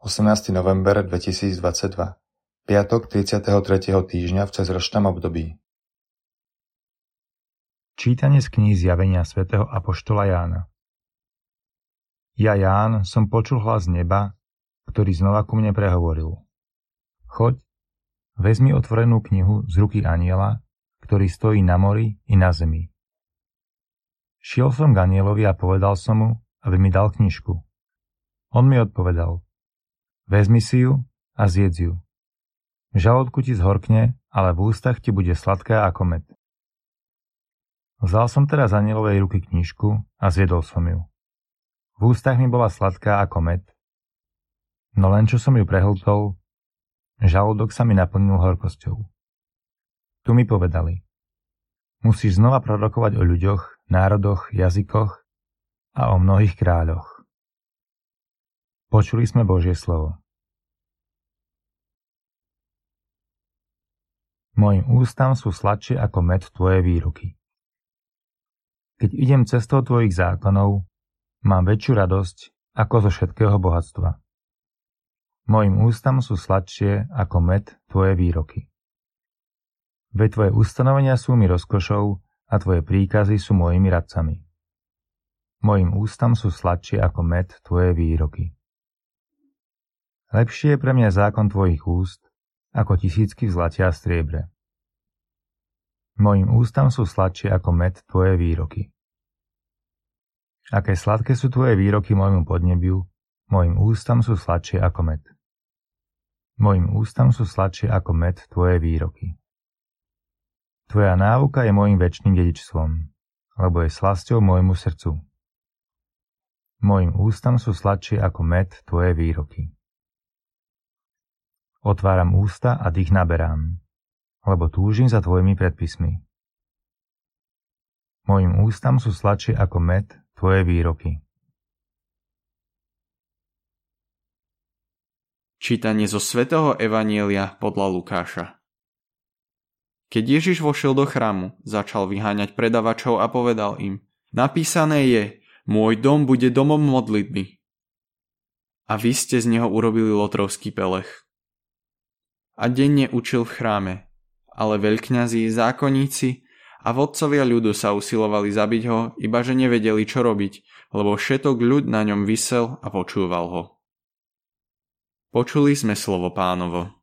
18. november 2022 Piatok 33. týždňa v cezročnom období Čítanie z knihy Zjavenia svätého Apoštola Jána Ja Ján som počul hlas neba, ktorý znova ku mne prehovoril. Choď, vezmi otvorenú knihu z ruky aniela, ktorý stojí na mori i na zemi. Šiel som k anielovi a povedal som mu, aby mi dal knižku. On mi odpovedal, vezmi si ju a zjedz ju. V žalúdku ti zhorkne, ale v ústach ti bude sladká ako med. Vzal som teraz anielovej ruky knižku a zjedol som ju. V ústach mi bola sladká ako med, no len čo som ju prehltol, žalúdok sa mi naplnil horkosťou. Tu mi povedali, musíš znova prorokovať o ľuďoch, národoch, jazykoch a o mnohých kráľoch. Počuli sme Božie slovo. Mojim ústam sú sladšie ako med tvoje výroky. Keď idem cestou tvojich zákonov, mám väčšiu radosť ako zo všetkého bohatstva. Mojim ústam sú sladšie ako med tvoje výroky. Veď tvoje ustanovenia sú mi rozkošou a tvoje príkazy sú mojimi radcami. Mojim ústam sú sladšie ako med tvoje výroky. Lepšie je pre mňa zákon tvojich úst, ako tisícky v zlate a striebre. Mojim ústam sú sladšie ako med tvoje výroky. Aké sladké sú tvoje výroky môjmu podnebiu, mojim ústam sú sladšie ako med. Mojim ústam sú sladšie ako med tvoje výroky. Tvoja náuka je môjim väčšným dedičstvom, lebo je slasťou môjmu srdcu. Mojim ústam sú sladšie ako med tvoje výroky. Otváram ústa a dých naberám, lebo túžim za tvojimi predpismi. Mojim ústam sú sladšie ako med tvoje výroky. Čítanie zo svätého Evanielia podľa Lukáša Keď Ježiš vošiel do chrámu, začal vyháňať predavačov a povedal im Napísané je, môj dom bude domom modlitby. A vy ste z neho urobili lotrovský pelech. A denne učil v chráme, ale veľkňazí, zákonníci a vodcovia ľudu sa usilovali zabiť ho, iba že nevedeli, čo robiť, lebo všetok ľud na ňom vysel a počúval ho. Počuli sme slovo pánovo.